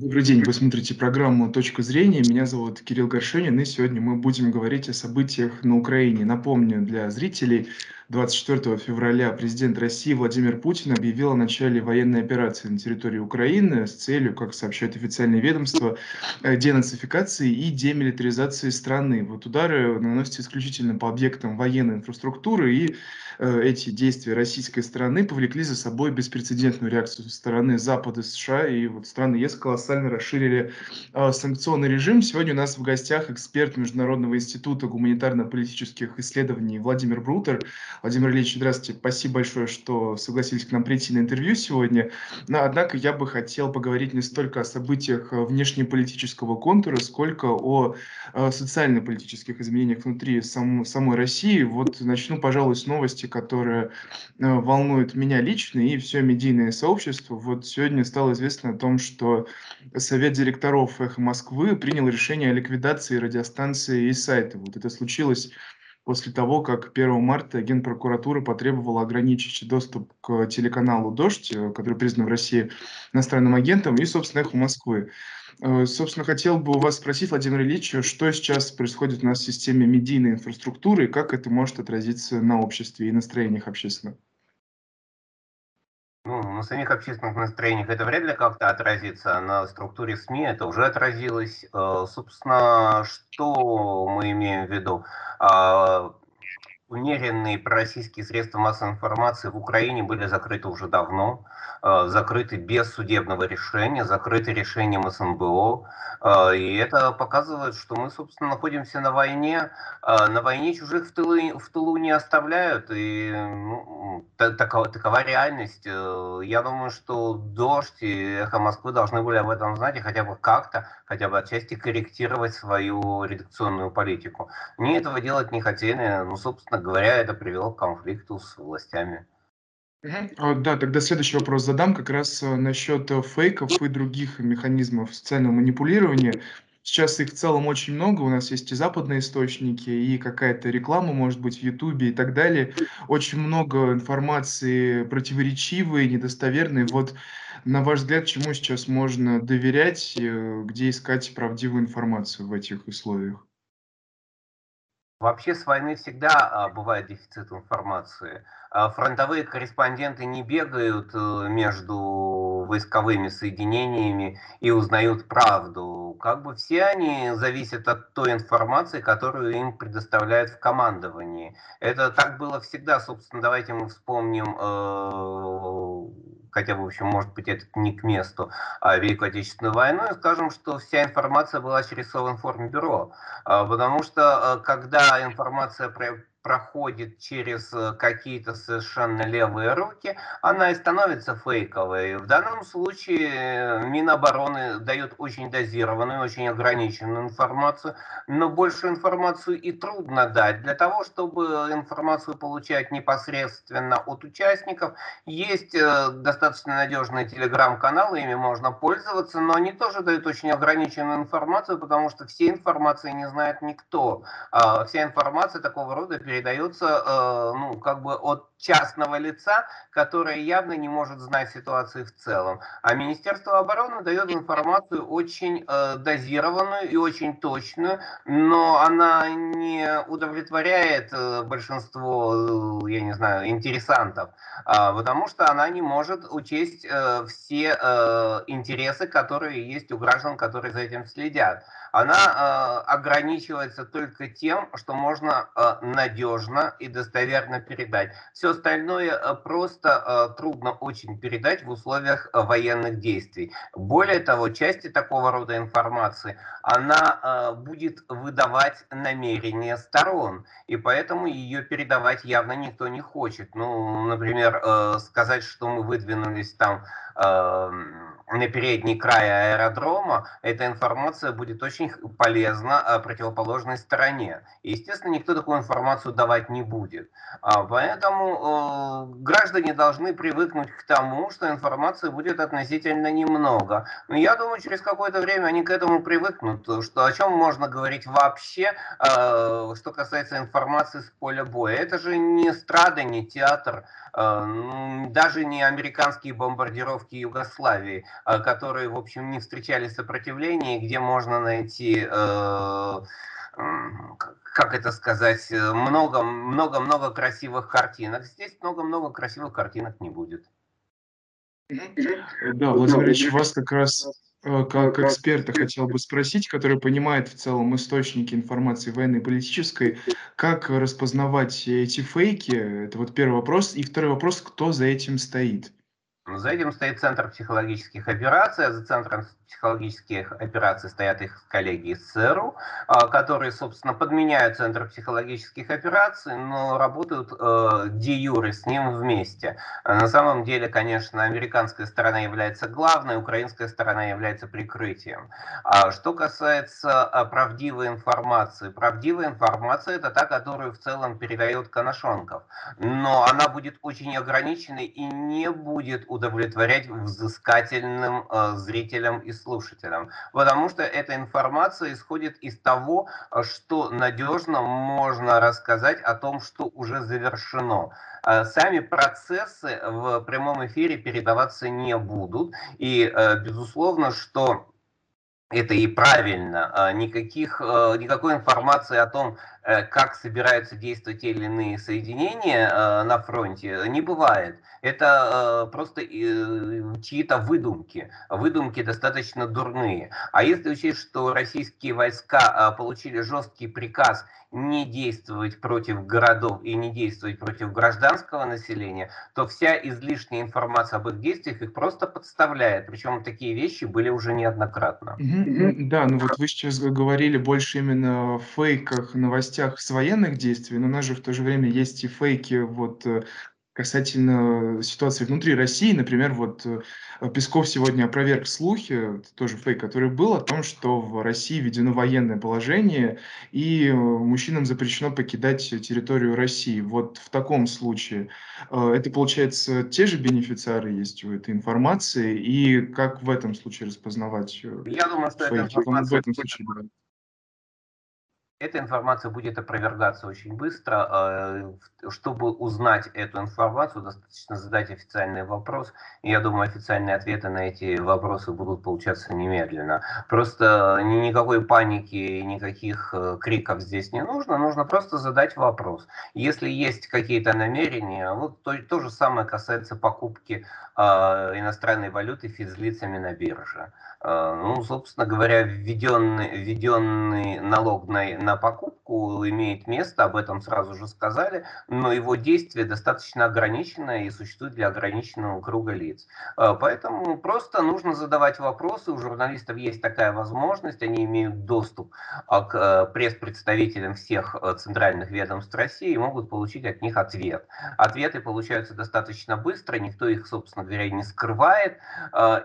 Добрый день, вы смотрите программу «Точка зрения». Меня зовут Кирилл Горшенин, и сегодня мы будем говорить о событиях на Украине. Напомню для зрителей, 24 февраля президент России Владимир Путин объявил о начале военной операции на территории Украины с целью, как сообщают официальные ведомства, э, денацификации и демилитаризации страны. Вот удары наносятся исключительно по объектам военной инфраструктуры, и э, эти действия российской стороны повлекли за собой беспрецедентную реакцию со стороны Запада, США, и вот страны ЕС колоссально расширили э, санкционный режим. Сегодня у нас в гостях эксперт Международного института гуманитарно-политических исследований Владимир Брутер. Владимир Ильич, здравствуйте. Спасибо большое, что согласились к нам прийти на интервью сегодня. Но, однако я бы хотел поговорить не столько о событиях э, внешнеполитического контура, сколько о, о социально-политических изменениях внутри сам, самой России. Вот начну, пожалуй, с новости, которая э, волнует меня лично и все медийное сообщество. Вот сегодня стало известно о том, что Совет директоров «Эхо Москвы» принял решение о ликвидации радиостанции и сайта. Вот это случилось после того, как 1 марта Генпрокуратура потребовала ограничить доступ к телеканалу «Дождь», э, который признан в России иностранным агентом, и, собственно, «Эхо Москвы». Э, собственно, хотел бы у вас спросить, Владимир Ильич, что сейчас происходит у нас в системе медийной инфраструктуры, и как это может отразиться на обществе и настроениях общественных? Ну, на самих общественных настроениях это вряд ли как-то отразится, а на структуре СМИ это уже отразилось. Э, собственно, что мы имеем в виду? Умеренные пророссийские средства массовой информации в Украине были закрыты уже давно, э, закрыты без судебного решения, закрыты решением СНБО. Э, и это показывает, что мы, собственно, находимся на войне. Э, на войне чужих в тылу, в тылу не оставляют. И ну, такова, такова реальность. Я думаю, что «Дождь» и «Эхо Москвы» должны были об этом знать и хотя бы как-то, хотя бы отчасти корректировать свою редакционную политику. Они этого делать не хотели. Ну, собственно, собственно говоря, это привело к конфликту с властями. А, да, тогда следующий вопрос задам как раз э, насчет э, фейков и других механизмов социального манипулирования. Сейчас их в целом очень много, у нас есть и западные источники, и какая-то реклама, может быть, в Ютубе и так далее. Очень много информации противоречивой, недостоверной. Вот на ваш взгляд, чему сейчас можно доверять, э, где искать правдивую информацию в этих условиях? Вообще с войны всегда а, бывает дефицит информации. А, фронтовые корреспонденты не бегают э, между войсковыми соединениями и узнают правду. Как бы все они зависят от той информации, которую им предоставляют в командовании. Это так было всегда. Собственно, давайте мы вспомним э, хотя, в общем, может быть, это не к месту, а Великую Отечественную войну, и скажем, что вся информация была через Совинформбюро. А, потому что, э, когда информация проходит через э, какие-то совершенно левые руки, она и становится фейковой. В данном случае э, Минобороны дает очень дозированную, очень ограниченную информацию, но больше информацию и трудно дать. Для того, чтобы информацию получать непосредственно от участников, есть э, достаточно надежные телеграм-каналы, ими можно пользоваться, но они тоже дают очень ограниченную информацию, потому что все информации не знает никто. А вся информация такого рода передается, э, ну, как бы от частного лица, которое явно не может знать ситуации в целом. А Министерство обороны дает информацию очень э, дозированную и очень точную, но она не удовлетворяет э, большинство, я не знаю, интересантов, э, потому что она не может учесть все интересы, которые есть у граждан, которые за этим следят она ограничивается только тем, что можно э, надежно и достоверно передать. Все остальное э, просто э, трудно очень передать в условиях э, военных действий. Более того, части такого рода информации, она будет выдавать намерения сторон, и поэтому ее передавать явно никто не хочет. Ну, например, сказать, что мы выдвинулись там на передний край аэродрома, эта информация будет очень полезна э, противоположной стороне. И, естественно, никто такую информацию давать не будет. А, поэтому э, граждане должны привыкнуть к тому, что информации будет относительно немного. Но я думаю, через какое-то время они к этому привыкнут, что о чем можно говорить вообще, э, что касается информации с поля боя. Это же не страда, не театр, даже не американские бомбардировки Югославии, которые, в общем, не встречали сопротивления, где можно найти как это сказать, много-много-много красивых картинок. Здесь много-много красивых картинок не будет. Да, Владимир Ильич, вас как раз э, как эксперта хотел бы спросить, который понимает в целом источники информации военной и политической, как распознавать эти фейки? Это вот первый вопрос. И второй вопрос, кто за этим стоит? За этим стоит Центр психологических операций, а за Центром психологических операций стоят их коллеги из ЦРУ, а, которые, собственно, подменяют Центр психологических операций, но работают э, де юре с ним вместе. На самом деле, конечно, американская сторона является главной, украинская сторона является прикрытием. А что касается а, правдивой информации, правдивая информация это та, которую в целом передает Коношенков, но она будет очень ограниченной и не будет удовлетворять взыскательным э, зрителям и слушателям, потому что эта информация исходит из того, что надежно можно рассказать о том, что уже завершено. Э, сами процессы в прямом эфире передаваться не будут, и э, безусловно, что это и правильно. Э, никаких, никакой информации о том, Э, как собираются действовать те или иные соединения э, на фронте, не бывает. Это э, просто чьи-то выдумки. Выдумки достаточно дурные. А если учесть, что российские войска получили жесткий приказ не действовать против городов и не действовать против гражданского населения, то вся излишняя информация об их действиях их просто подставляет. Причем такие вещи были уже неоднократно. Да, ну вот вы сейчас говорили больше именно о фейках, новостях новостях с военных действий, но у нас же в то же время есть и фейки вот э, касательно ситуации внутри России. Например, вот э, Песков сегодня опроверг слухи, тоже фейк, который был, о том, что в России введено военное положение, и э, мужчинам запрещено покидать территорию России. Вот в таком случае это, получается, те же бенефициары есть у этой информации, и как в этом случае распознавать Я думаю, что фейки? эта информация... В этом случае, эта информация будет опровергаться очень быстро. Чтобы узнать эту информацию, достаточно задать официальный вопрос. И я думаю, официальные ответы на эти вопросы будут получаться немедленно. Просто никакой паники, никаких э, криков здесь не нужно. Нужно просто задать вопрос. Если есть какие-то намерения, вот то, то же самое касается покупки э, иностранной валюты физлицами на бирже. Э, ну, собственно говоря, введенный, введенный налог на, на покупку имеет место, об этом сразу же сказали, но его действие достаточно ограничено и существует для ограниченного круга лиц. Э, поэтому просто нужно задавать вопросы, у журналистов есть такая возможность, они имеют доступ э, к пресс-представителям всех центральных ведомств России и могут получить от них ответ. Ответы получаются достаточно быстро, никто их, собственно говоря, не скрывает,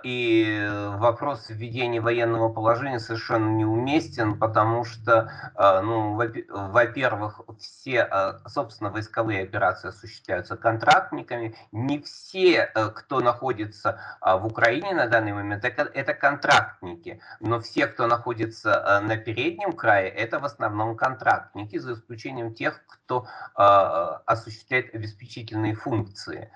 и вопрос введения военного положения совершенно неуместен, потому что, а, ну, во-первых, все, а, собственно, войсковые операции осуществляются контрактниками. Не все, э, кто находится а, в Украине на данный момент, это контрактники, но все, кто находится на переднем крае, это в основном контрактники, за исключением тех, кто осуществляет обеспечительные функции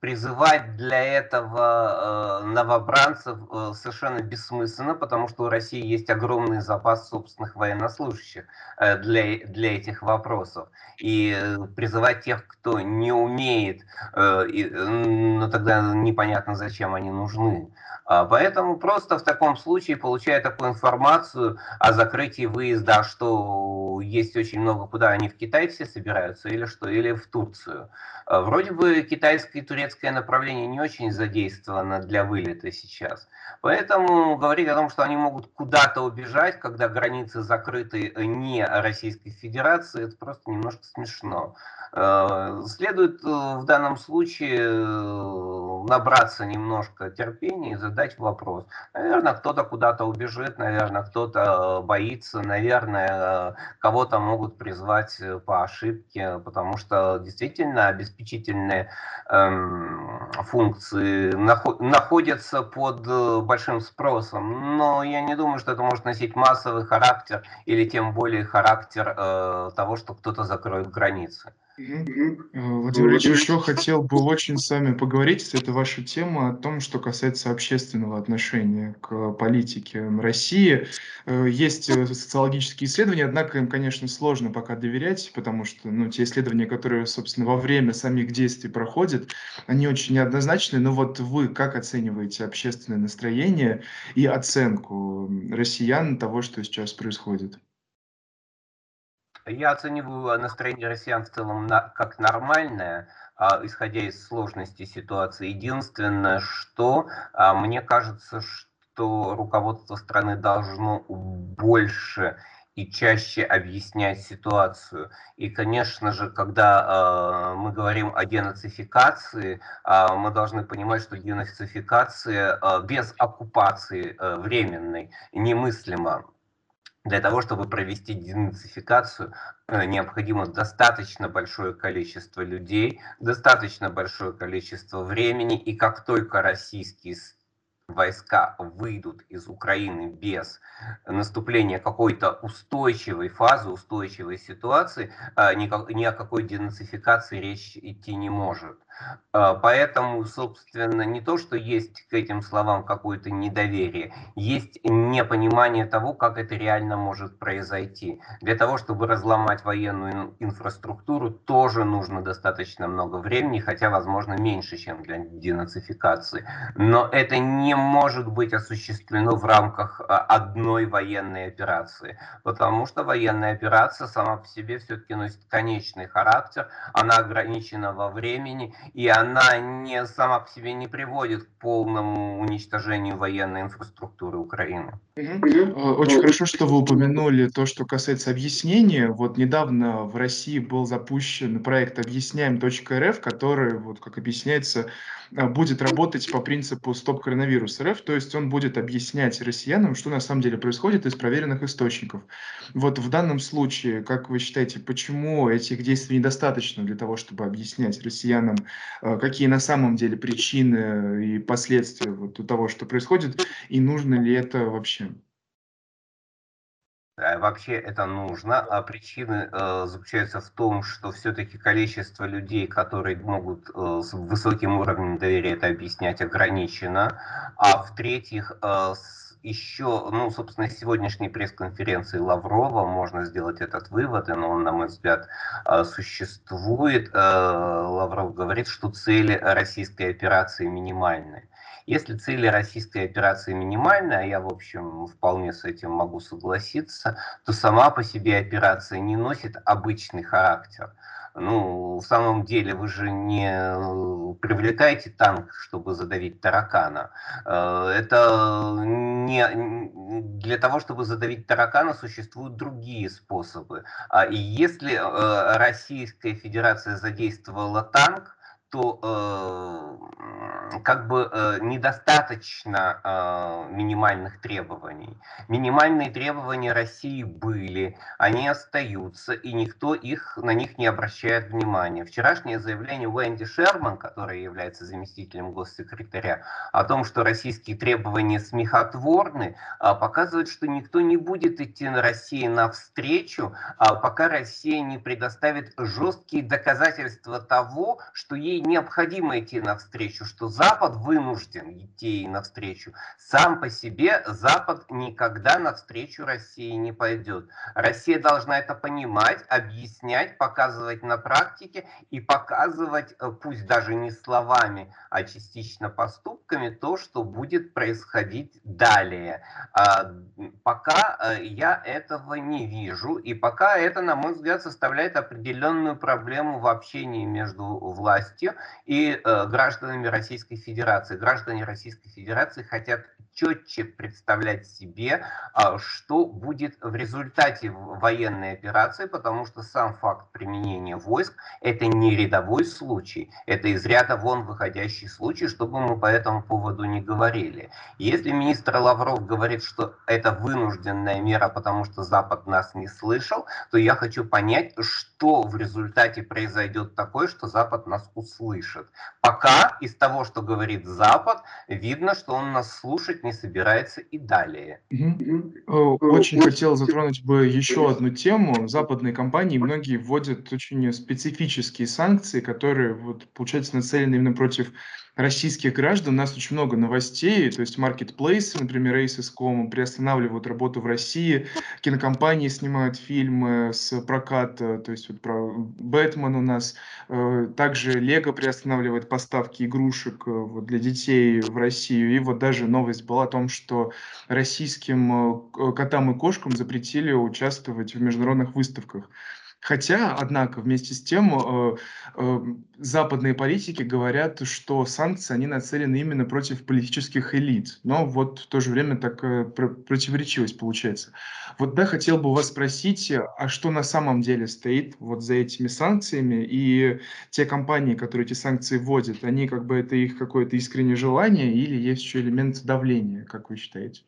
призывать для этого э, новобранцев э, совершенно бессмысленно, потому что у России есть огромный запас собственных военнослужащих э, для, для этих вопросов. И призывать тех, кто не умеет, ну тогда непонятно, зачем они нужны. А, поэтому просто в таком случае, получая такую информацию о закрытии выезда, что есть очень много, куда они в Китай все собираются, или что, или в Турцию. А, вроде бы китайское и турецкое направление не очень задействовано для вылета сейчас. Поэтому говорить о том, что они могут куда-то убежать, когда границы закрыты не Российской Федерации, это просто немножко смешно. Э, следует э, в данном случае э, набраться немножко терпения и задать вопрос. Наверное, кто-то куда-то убежит, наверное, кто-то боится, наверное, кого-то могут призвать по ошибке, потому что действительно обеспечительные эм, функции находятся под большим спросом. Но я не думаю, что это может носить массовый характер или тем более характер того, что кто-то закроет границы. Э, Владимир Ильич, еще хотел бы очень с вами поговорить, это ваша тема, о том, что касается общественного отношения к политике России. Э, есть э, социологические исследования, однако им, конечно, сложно пока доверять, потому что ну, те исследования, которые, собственно, во время самих действий проходят, они очень неоднозначны. Но вот вы как оцениваете общественное настроение и оценку россиян того, что сейчас происходит? Я оцениваю настроение россиян в целом на, как нормальное, а, исходя из сложности ситуации. Единственное, что а, мне кажется, что руководство страны должно больше и чаще объяснять ситуацию. И, конечно же, когда э, мы говорим о денацификации, э, мы должны понимать, что денацификация э, без оккупации э, временной немыслима. Для того, чтобы провести денацификацию, э, необходимо достаточно большое количество людей, достаточно большое количество времени, и как только российские войска выйдут из Украины без наступления какой-то устойчивой фазы, устойчивой ситуации, э, ни о какой денацификации речь идти не может. А, поэтому, собственно, не то, что есть к этим словам какое-то недоверие, есть непонимание того, как это реально может произойти. Для того, чтобы разломать военную инфраструктуру, тоже нужно достаточно много времени, хотя, возможно, меньше, чем для денацификации. Но это не может быть осуществлено в рамках а, одной военной операции, потому что военная операция сама по себе все-таки носит конечный характер, она ограничена во времени, и она не сама по себе не приводит к полному уничтожению военной инфраструктуры Украины. Э, очень хорошо, что вы упомянули то, что касается объяснения. Вот недавно в России был запущен проект «Объясняем.рф», который, вот как объясняется, э, будет работать по принципу «Стоп коронавирус РФ», то есть он будет объяснять россиянам, что на самом деле происходит из проверенных источников. Вот в данном случае, как вы считаете, почему этих действий недостаточно для того, чтобы объяснять россиянам, э, какие на самом деле причины и последствия вот того, что происходит, и нужно ли это вообще? Вообще это нужно, а причины э, заключаются в том, что все-таки количество людей, которые могут э, с высоким уровнем доверия это объяснять, ограничено. А в-третьих, э, еще, ну, собственно, из сегодняшней пресс-конференции Лаврова можно сделать этот вывод, но он, на мой взгляд, э, существует. Э, Лавров говорит, что цели российской операции минимальны. Если цели российской операции минимальны, а я, в общем, вполне с этим могу согласиться, то сама по себе операция не носит обычный характер. Ну, в самом деле, вы же не э, привлекаете танк, чтобы задавить таракана. Э, это не для того, чтобы задавить таракана, существуют другие способы. А и если э, Российская Федерация задействовала танк, то э, как бы э, недостаточно э, минимальных требований. Минимальные требования России были, они остаются, и никто их, на них не обращает внимания. Вчерашнее заявление Уэнди Шерман, которая является заместителем госсекретаря, о том, что российские требования смехотворны, э, показывает, что никто не будет идти на России навстречу, э, пока Россия не предоставит жесткие доказательства того, что ей необходимо идти навстречу, что Запад вынужден идти навстречу. Сам по себе Запад никогда навстречу России не пойдет. Россия должна это понимать, объяснять, показывать на практике и показывать, э, пусть даже не словами, а частично поступками, то, что будет происходить далее. А, пока э, я этого не вижу, и пока это, на мой взгляд, составляет определенную проблему в общении между властью и э, гражданами Российской Федерации. Граждане Российской Федерации хотят четче представлять себе, а, что будет в результате военной операции, потому что сам факт применения войск – это не рядовой случай, это из ряда вон выходящий случай, чтобы мы по этому поводу не говорили. Если министр Лавров говорит, что это вынужденная мера, потому что Запад нас не слышал, то я хочу понять, что в результате произойдет такое, что Запад нас услышит слышит. Пока из того, что говорит Запад, видно, что он нас слушать не собирается и далее. Очень хотел затронуть бы еще одну тему. Западные компании многие вводят очень специфические санкции, которые, вот, получается, нацелены именно против российских граждан. У нас очень много новостей, то есть маркетплейсы, например, Aces.com приостанавливают работу в России, кинокомпании снимают фильмы с проката, то есть вот про Бэтмен у нас, э, также Лего приостанавливает поставки игрушек э, для детей в Россию, и вот даже новость была о том, что российским э, котам и кошкам запретили участвовать в международных выставках. Хотя, однако, вместе с тем, э, э, западные политики говорят, что санкции, они нацелены именно против политических элит. Но вот в то же время так э, противоречивость получается. Вот да, хотел бы вас спросить, а что на самом деле стоит вот за этими санкциями? И те компании, которые эти санкции вводят, они как бы это их какое-то искреннее желание или есть еще элемент давления, как вы считаете?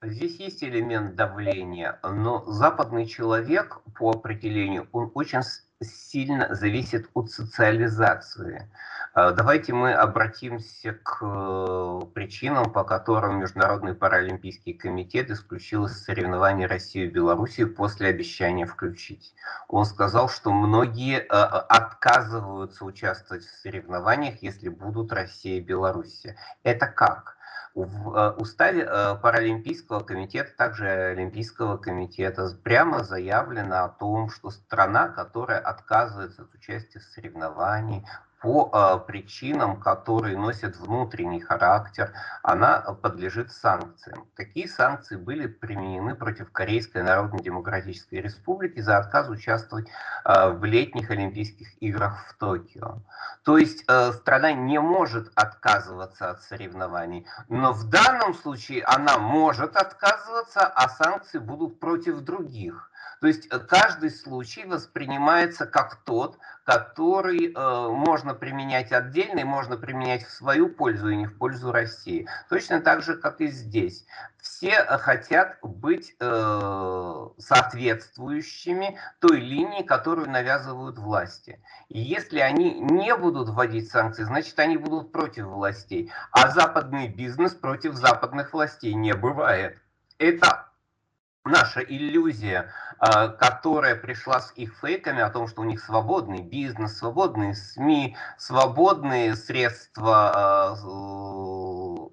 Здесь есть элемент давления, но западный человек по определению, он очень сильно зависит от социализации. А, давайте мы обратимся к э, причинам, по которым Международный паралимпийский комитет исключил из соревнований Россию и Белоруссию после обещания включить. Он сказал, что многие э, отказываются участвовать в соревнованиях, если будут Россия и Белоруссия. Это как? В э, уставе э, Паралимпийского комитета, также Олимпийского комитета, прямо заявлено о том, что страна, которая отказывается от участия в соревнованиях, по э, причинам, которые носят внутренний характер, она подлежит санкциям. Такие санкции были применены против Корейской Народно-Демократической Республики за отказ участвовать э, в летних Олимпийских играх в Токио. То есть э, страна не может отказываться от соревнований, но в данном случае она может отказываться, а санкции будут против других. То есть э, каждый случай воспринимается как тот, который э, можно применять отдельно и можно применять в свою пользу и не в пользу России. Точно так же, как и здесь. Все э, хотят быть э, соответствующими той линии, которую навязывают власти. И если они не будут вводить санкции, значит они будут против властей. А западный бизнес против западных властей не бывает. Это наша иллюзия, а, которая пришла с их фейками о том, что у них свободный бизнес, свободные СМИ, свободные средства, а,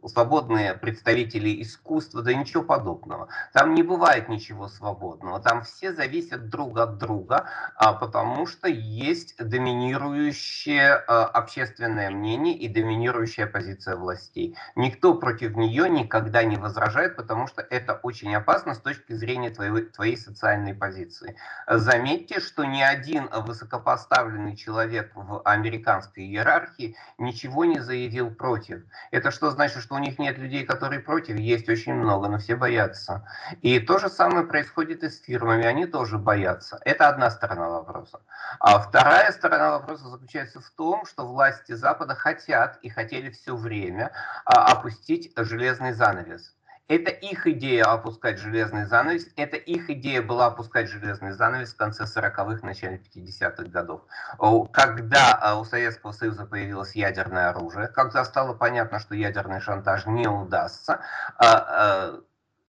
свободные представители искусства, да ничего подобного. Там не бывает ничего свободного, там все зависят друг от друга, а, потому что есть доминирующее общественное мнение и доминирующая позиция властей. Никто против нее никогда не возражает, потому что это очень опасно с точки зрения твоей, твоей социальной позиции. Заметьте, что ни один высокопоставленный человек в американской иерархии ничего не заявил против. Это что значит, что у них нет людей, которые против? Есть очень много, но все боятся. И то же самое происходит и с фирмами, они тоже боятся. Это одна сторона вопроса. А вторая сторона вопроса заключается в том, что власти Запада хотят и хотели все время а, опустить железный занавес. Это их идея опускать железный занавес. Это их идея была опускать железный занавес в конце 40-х, начале 50-х годов. Когда а, у Советского Союза появилось ядерное оружие, когда стало понятно, что ядерный шантаж не удастся, а, а,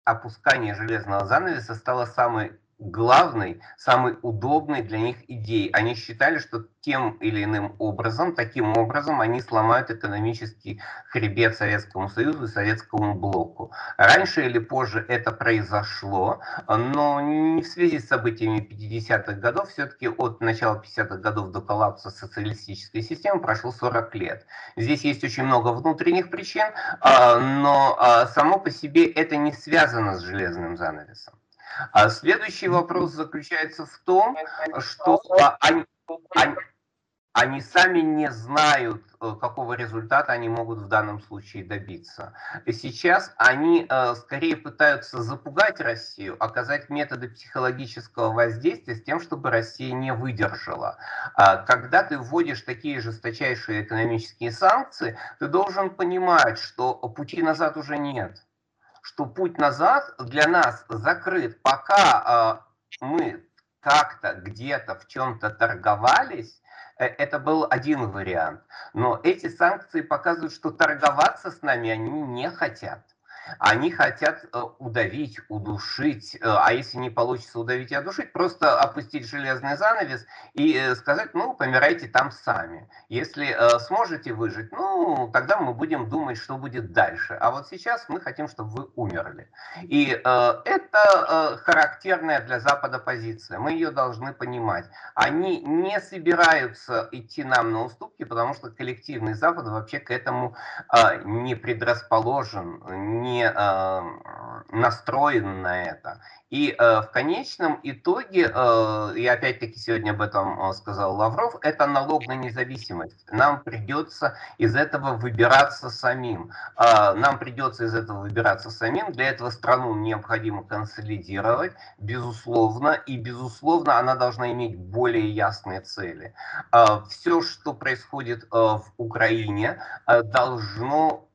опускание железного занавеса стало самой главной, самой удобной для них идеей. Они считали, что тем или иным образом, таким образом они сломают экономический хребет Советскому Союзу и Советскому блоку. Раньше или позже это произошло, но не в связи с событиями 50-х годов, все-таки от начала 50-х годов до коллапса социалистической системы прошло 40 лет. Здесь есть очень много внутренних причин, а, но а, само по себе это не связано с железным занавесом. А следующий вопрос заключается в том, что они, они, они сами не знают, э, какого результата они могут в данном случае добиться. Сейчас они э, скорее пытаются запугать Россию, оказать методы психологического воздействия с тем, чтобы Россия не выдержала. А когда ты вводишь такие жесточайшие экономические санкции, ты должен понимать, что пути назад уже нет что путь назад для нас закрыт, пока э, мы как-то где-то в чем-то торговались, Э, это был один вариант. Но эти санкции показывают, что торговаться с нами они не хотят. Они хотят э, удавить, удушить, э, а если не получится удавить и удушить, просто опустить железный занавес и э, сказать, ну, помирайте там сами. Если сможете выжить, ну, тогда мы будем думать, что будет дальше. А вот сейчас мы хотим, чтобы вы умерли. И это характерная для Запада позиция. Мы ее должны понимать. Они не собираются идти нам на уступки, потому что коллективный Запад вообще к этому не предрасположен, не не э, настроен на это. И э, в конечном итоге, э, и опять-таки сегодня об этом сказал Лавров, это налог на независимость. Нам придется из этого выбираться самим. Э, нам придется из этого выбираться самим. Для этого страну необходимо консолидировать, безусловно, и безусловно она должна иметь более ясные цели. Э, все, что происходит в Украине, должно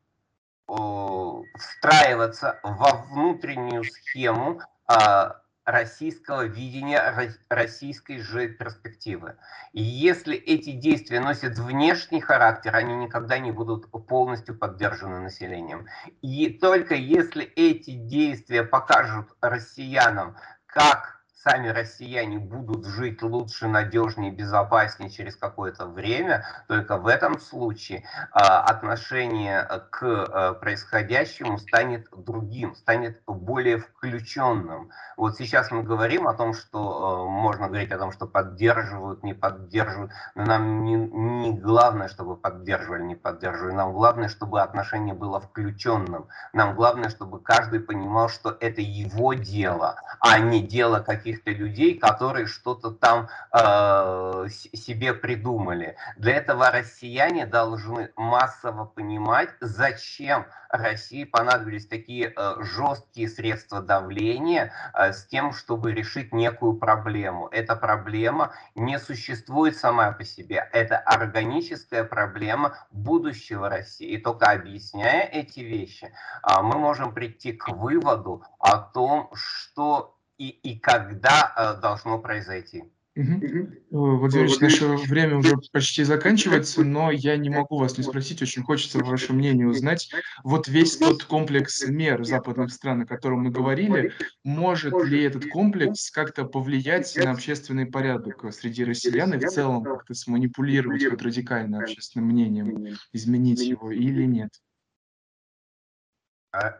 встраиваться во внутреннюю схему а, российского видения, российской же перспективы. И если эти действия носят внешний характер, они никогда не будут полностью поддержаны населением. И только если эти действия покажут россиянам, как сами россияне будут жить лучше, надежнее, безопаснее через какое-то время, только в этом случае а, отношение к а, происходящему станет другим, станет более включенным. Вот сейчас мы говорим о том, что а, можно говорить о том, что поддерживают, не поддерживают, но нам не, не главное, чтобы поддерживали, не поддерживали, нам главное, чтобы отношение было включенным, нам главное, чтобы каждый понимал, что это его дело, а не дело каких каких-то людей, которые что-то там э, себе придумали. Для этого россияне должны массово понимать, зачем России понадобились такие э, жесткие средства давления э, с тем, чтобы решить некую проблему. Эта проблема не существует сама по себе. Это органическая проблема будущего России. И только объясняя эти вещи, э, мы можем прийти к выводу о том, что и, и когда э, должно произойти. Угу. Владимир Ильич, наше время уже почти заканчивается, но я не могу вас не спросить, очень хочется ваше мнение узнать. Вот весь тот комплекс мер западных стран, о котором мы говорили, может ли этот комплекс как-то повлиять на общественный порядок среди россиян и в целом как-то сманипулировать вот радикально общественным мнением, изменить его или нет?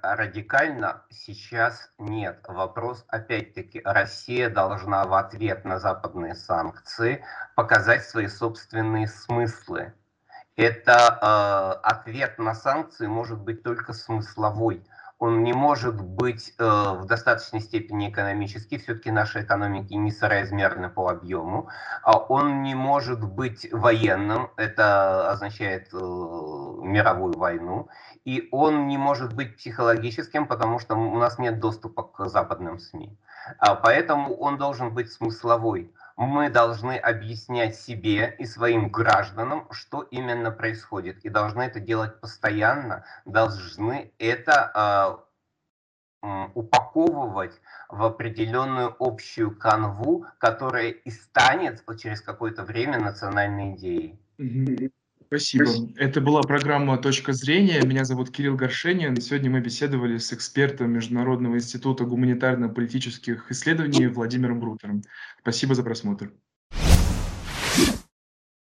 Радикально сейчас нет. Вопрос, опять-таки, Россия должна в ответ на западные санкции показать свои собственные смыслы. Это э, ответ на санкции может быть только смысловой. Он не может быть э, в достаточной степени экономический, все-таки наши экономики не соразмерны по объему. А он не может быть военным, это означает э, мировую войну и он не может быть психологическим, потому что у нас нет доступа к западным СМИ. А поэтому он должен быть смысловой. Мы должны объяснять себе и своим гражданам, что именно происходит, и должны это делать постоянно, должны это э, упаковывать в определенную общую канву, которая и станет через какое-то время национальной идеей. Спасибо. Это была программа «Точка зрения». Меня зовут Кирилл Горшенин. Сегодня мы беседовали с экспертом Международного института гуманитарно-политических исследований Владимиром Брутером. Спасибо за просмотр.